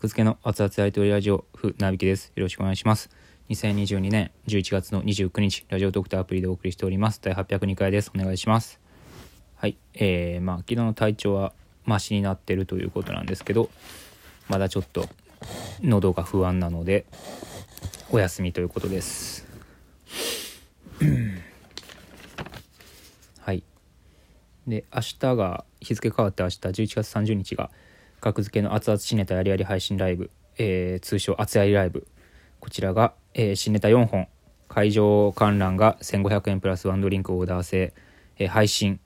格付けの熱々やりとりラジオ、ふなびきです。よろしくお願いします。2022年11月の29日、ラジオドクターアプリでお送りしております。第802回です。お願いします。はい。えー、まあ、昨日の体調はマシになってるということなんですけど、まだちょっと喉が不安なので、お休みということです。はい。で、明日が、日付変わって明日11月30日が、格付けの熱々新ネタやりやり配信ライブ、えー通称熱やりライブ。こちらが、えー新ネタ4本、会場観覧が1500円プラスワンドリンクオーダー制、えー配信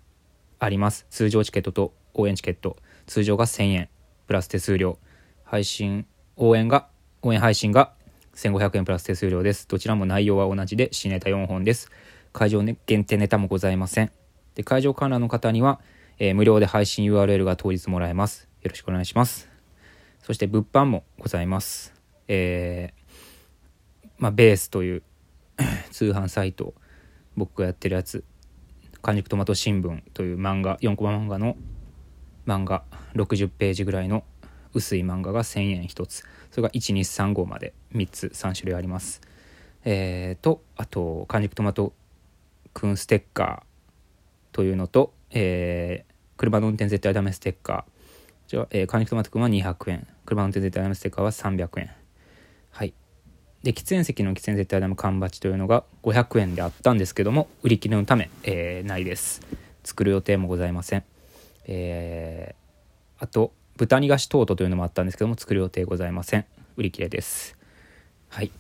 あります。通常チケットと応援チケット。通常が1000円、プラス手数料。配信、応援が、応援配信が1500円プラス手数料です。どちらも内容は同じで、新ネタ4本です。会場、ね、限定ネタもございません。で、会場観覧の方には、えー無料で配信 URL が当日もらえます。よろしくお願いします。そして物販もございます。えーまあ、ベースという 通販サイト、僕がやってるやつ、完熟トマト新聞という漫画、4コマ漫画の漫画、60ページぐらいの薄い漫画が1000円1つ。それが1235まで3つ、3種類あります。えーと、あと、完熟トマトくんステッカーというのと、えー車の運転絶対ダメステッカー。こちら、え、カニクトマトくんは200円。車運転絶対ダメステッカーは300円。はい。で、喫煙席の喫煙絶対ダメ缶バッジというのが500円であったんですけども、売り切れのため、えーないです。作る予定もございません。えーあと、豚煮菓子トートというのもあったんですけども、作る予定ございません。売り切れです。はい。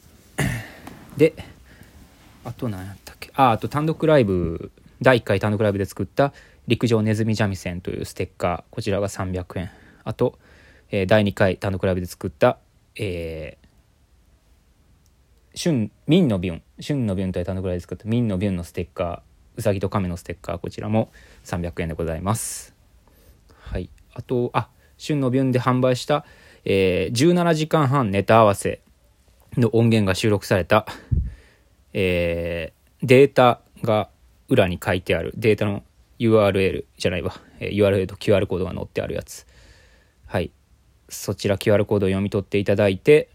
で、あと何やったっけ？ああと単独ライブ第1回単独ライブで作った陸上ネズミ三味線というステッカーこちらが300円。あと、えー第2回単独ライブで作ったえー春民のビュン。春のビュンという単独ライブで作った民のビュンのステッカーうさぎと亀のステッカーこちらも300円でございます。はい。あとあ春のビュンで販売した、えー17時間半ネタ合わせの音源が収録されたえーデータが裏に書いてある。データの URL じゃないわ、え URL と QR コードが載ってあるやつ。はい。そちら QR コードを読み取っていただいて、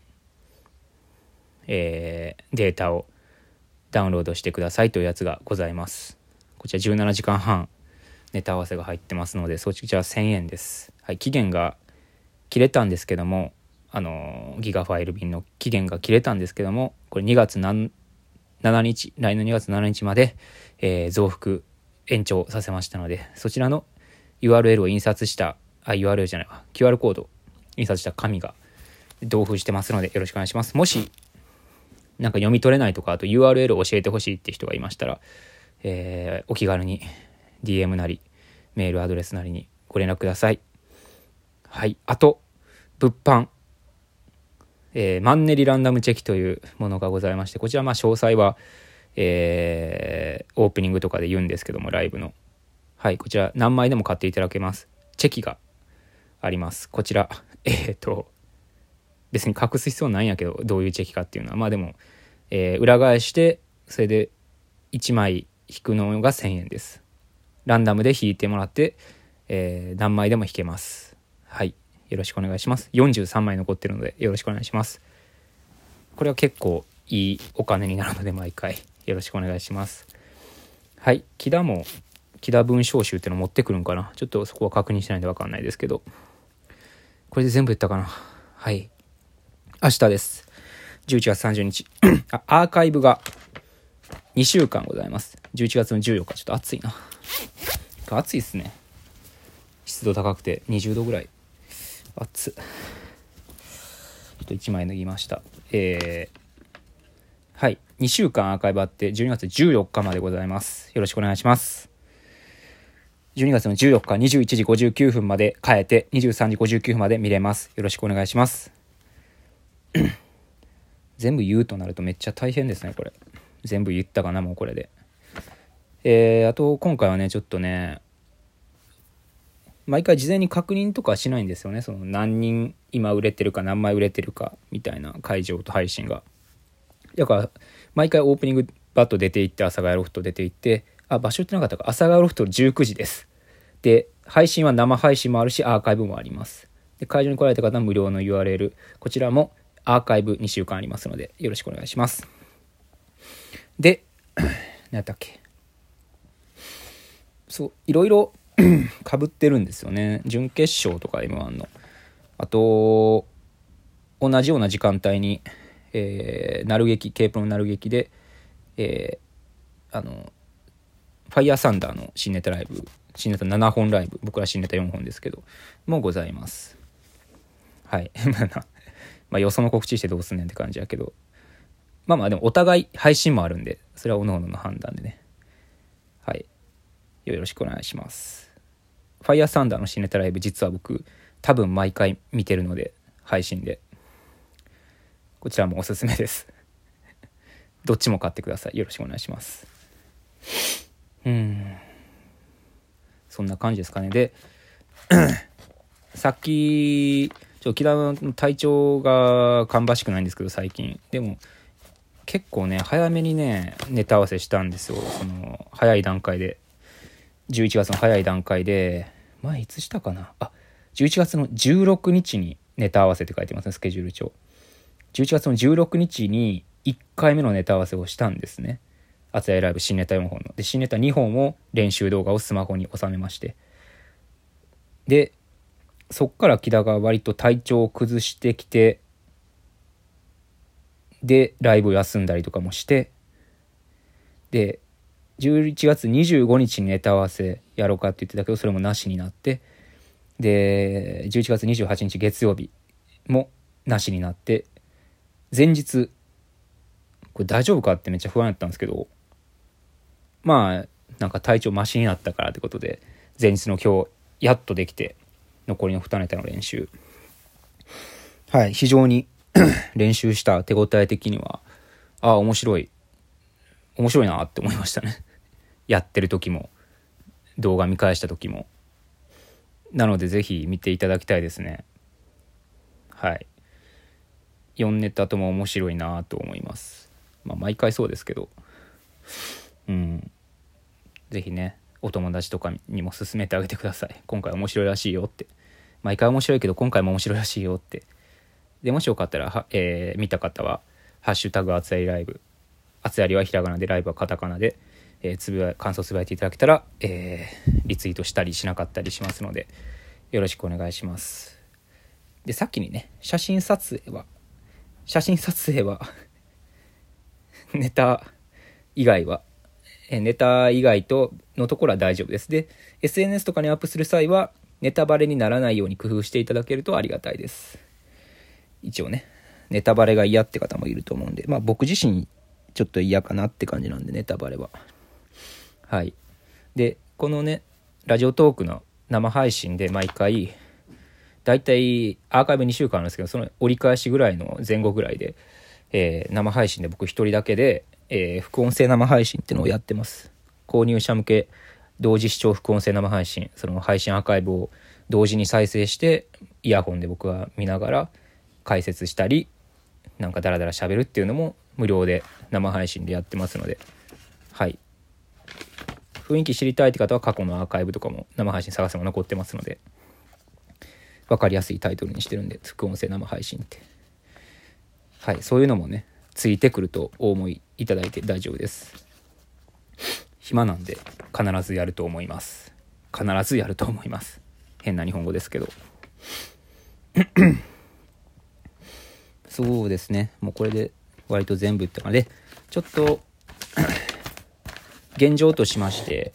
えーデータをダウンロードしてくださいというやつがございます。こちら17時間半ネタ合わせが入ってますのでそちら1000円です、はい、期限が切れたんですけどもあのギガファイル便の期限が切れたんですけどもこれ2月7日来年2月7日まで、えー増幅延長させましたのでそちらの URL を印刷したあ URL じゃないわ。QR コード印刷した紙が同封してますのでよろしくお願いします。もしなんか読み取れないとかあと URL を教えてほしいって人がいましたら、えーお気軽に DM なりメールアドレスなりにご連絡ください。はい。あと物販。えーマンネリランダムチェキというものがございましてこちらまあ詳細は、えーオープニングとかで言うんですけどもライブの。はいこちら何枚でも買っていただけます。チェキがあります。こちら えっ、と別に隠す必要ないんやけどどういうチェキかっていうのは。まあでも、えー裏返してそれで1枚引くのが1000円です。ランダムで引いてもらって、えー何枚でも引けます。はいよろしくお願いします。43枚残ってるのでよろしくお願いします。これは結構いいお金になるので毎回。よろしくお願いします。はい。木田も木田文章集っていうの持ってくるんかな？ちょっとそこは確認してないんで分かんないですけど。これで全部言ったかな？はい。明日です。11月30日。あアーカイブが2週間ございます。11月の14日。ちょっと暑いな。暑いっすね。湿度高くて20度ぐらい。暑っ。ちょっと1枚脱ぎました。えー2週間アーカイブあって12月14日までございます。よろしくお願いします。12月の14日21時59分まで変えて23時59分まで見れます。よろしくお願いします。全部言うとなるとめっちゃ大変ですねこれ。全部言ったかなもうこれで。えー、あと今回はねちょっとね毎回事前に確認とかしないんですよね。その何人今売れてるか何枚売れてるかみたいな会場と配信が。だから毎回オープニングバッと出て行って阿佐ヶ谷ロフト出て行ってあ場所ってなかったか。阿佐ヶ谷ロフト19時です。で配信は生配信もあるしアーカイブもあります。で会場に来られた方は無料の URL こちらもアーカイブ2週間ありますのでよろしくお願いします。で 何やったっけ。そういろいろ かぶってるんですよね。準決勝とか m 1の。あと同じような時間帯に、えー、なる劇 K プロのなる劇で、えー、あのファイヤーサンダーの新ネタライブ新ネタ7本ライブ僕ら新ネタ4本ですけどもございます。はい。まあよその告知してどうすんねんって感じやけど。まあまあでもお互い配信もあるんでそれはおのおのの判断でね。はい。よろしくお願いします。ファイヤーサンダーの新ネタライブ実は僕多分毎回見てるので配信で。こちらもおすすめです。どっちも買ってください。よろしくお願いします。うん。そんな感じですかね。で さっきちょっと木田の体調が芳しくないんですけど最近。でも結構ね早めにねネタ合わせしたんですよ。その早い段階で。11月の早い段階で前いつしたかな？あ11月の16日にネタ合わせって書いてますねスケジュール帳。11月の16日に1回目のネタ合わせをしたんですね。あつやライブ新ネタ4本の。で新ネタ2本を練習動画をスマホに収めまして。でそっから木田が割と体調を崩してきてでライブを休んだりとかもして。で11月25日にネタ合わせやろうかって言ってたけどそれもなしになって。で11月28日月曜日もなしになって。前日。これ大丈夫か？ってめっちゃ不安やったんですけど。まあなんか体調マシになったからってことで前日の今日やっとできて残りの2ネタの練習。はい非常に 練習した手応え的にはああ面白い。面白いなって思いましたね。やってる時も動画見返した時も。なのでぜひ見ていただきたいですね。はい。4ネタとも面白いなと思います。まあ毎回そうですけど。うん。是非ねお友達とかにも勧めてあげてください。今回面白いらしいよって。毎回面白いけど今回も面白いらしいよって。でもしよかったらは、えー、見た方は「ハッシュタグあつやりライブ」あつやりはひらがなでライブはカタカナで、えー、つぶや感想つぶやいていただけたら、えー、リツイートしたりしなかったりしますのでよろしくお願いします。でさっきにね写真撮影は写真撮影は ネタ以外はえネタ以外とのところは大丈夫です。で、SNS とかにアップする際は、ネタバレにならないように工夫していただけるとありがたいです。一応ね、ネタバレが嫌って方もいると思うんで、まあ僕自身ちょっと嫌かなって感じなんで、ネタバレは。はい。で、このね、ラジオトークの生配信で毎回、だいたいアーカイブ2週間あるんですけど、その折り返しぐらいの前後ぐらいで、えー、生配信で僕一人だけで、えー、副音声生配信っていうのをやってます。購入者向け同時視聴副音声生配信、その配信アーカイブを同時に再生して、イヤホンで僕は見ながら解説したり、なんかダラダラ喋るっていうのも無料で生配信でやってますので、はい。雰囲気知りたいって方は過去のアーカイブとかも生配信探せば残ってますので、分かりやすいタイトルにしてるんで、副音声生配信って。はい、そういうのもね、ついてくるとお思いいただいて大丈夫です。暇なんで必ずやると思います。必ずやると思います。変な日本語ですけど。そうですね。もうこれで割と全部ってのでちょっと 現状としまして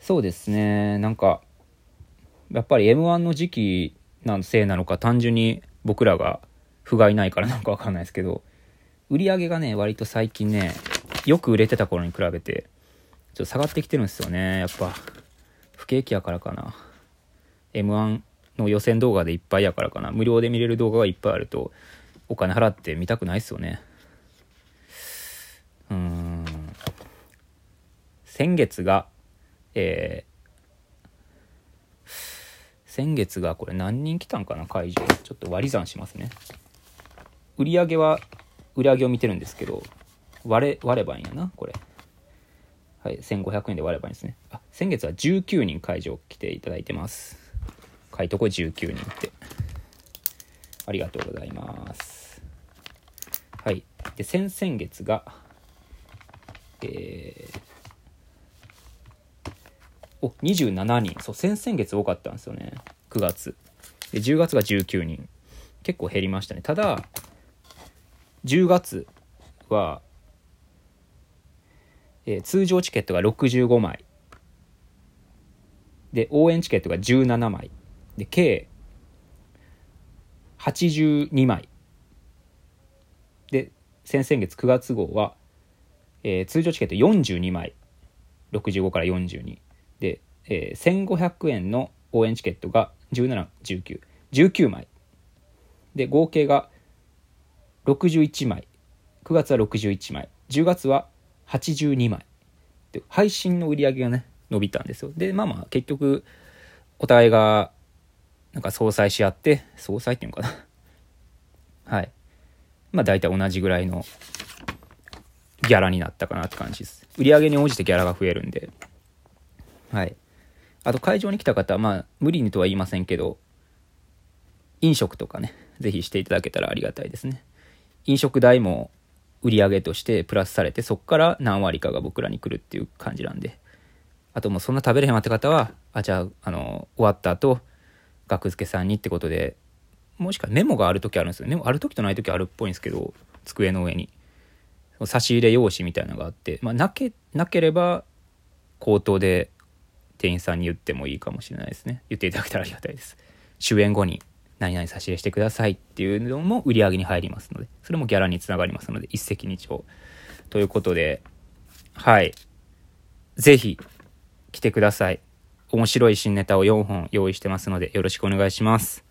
そうですね。なんかやっぱり m 1の時期のせいなのか単純に僕らが不甲斐ないから なんかわかんないですけど、売り上げがね、割と最近ね、よく売れてた頃に比べて、ちょっと下がってきてるんですよね。やっぱ、不景気やからかな。M1 の予選動画でいっぱいやからかな。無料で見れる動画がいっぱいあると、お金払って見たくないっすよね。うん。先月が、えー、先月がこれ何人来たんかな会場ちょっと割り算しますね売り上げは売り上げを見てるんですけど割れ割ればいいんやなこれはい1500円で割ればいいんですねあ先月は19人会場来ていただいてます書いとこ19人って。ありがとうございます。はい。で、先々月が、えー、お、27人。そう、先々月多かったんですよね。9月。で、10月が19人。結構減りましたね。ただ、10月は、えー通常チケットが65枚。で、応援チケットが17枚。で、計82枚。で、先々月9月号は、えー通常チケット42枚。65から42。で、えー1500円の応援チケットが17、19。19枚。で、合計が61枚。9月は61枚。10月は82枚。で、配信の売り上げがね、伸びたんですよ。で、まあまあ、結局、お互いが、なんか相殺し合って、相殺っていうのかな。はい。まあ、大体同じぐらいのギャラになったかなって感じです。売り上げに応じてギャラが増えるんで。はい。あと、会場に来た方は、まあ、無理にとは言いませんけど、飲食とかね、ぜひしていただけたらありがたいですね。飲食代も売り上げとしてプラスされて、そこから何割かが僕らに来るっていう感じなんで。あともうそんな食べれへんわって方は、あ、じゃあ、あの、終わった後、学付けさんにってことで、もしかメモがある時あるんですよ。メモある時とない時あるっぽいんですけど、机の上に。差し入れ用紙みたいなのがあって、まあ、なけ、なければ、口頭で店員さんに言ってもいいかもしれないですね。言っていただけたらありがたいです。終演後に何々差し入れしてくださいっていうのも売り上げに入りますので、それもギャラにつながりますので、一石二鳥。ということで、はい。ぜひ、来てください。面白い新ネタを4本用意してますので、よろしくお願いします。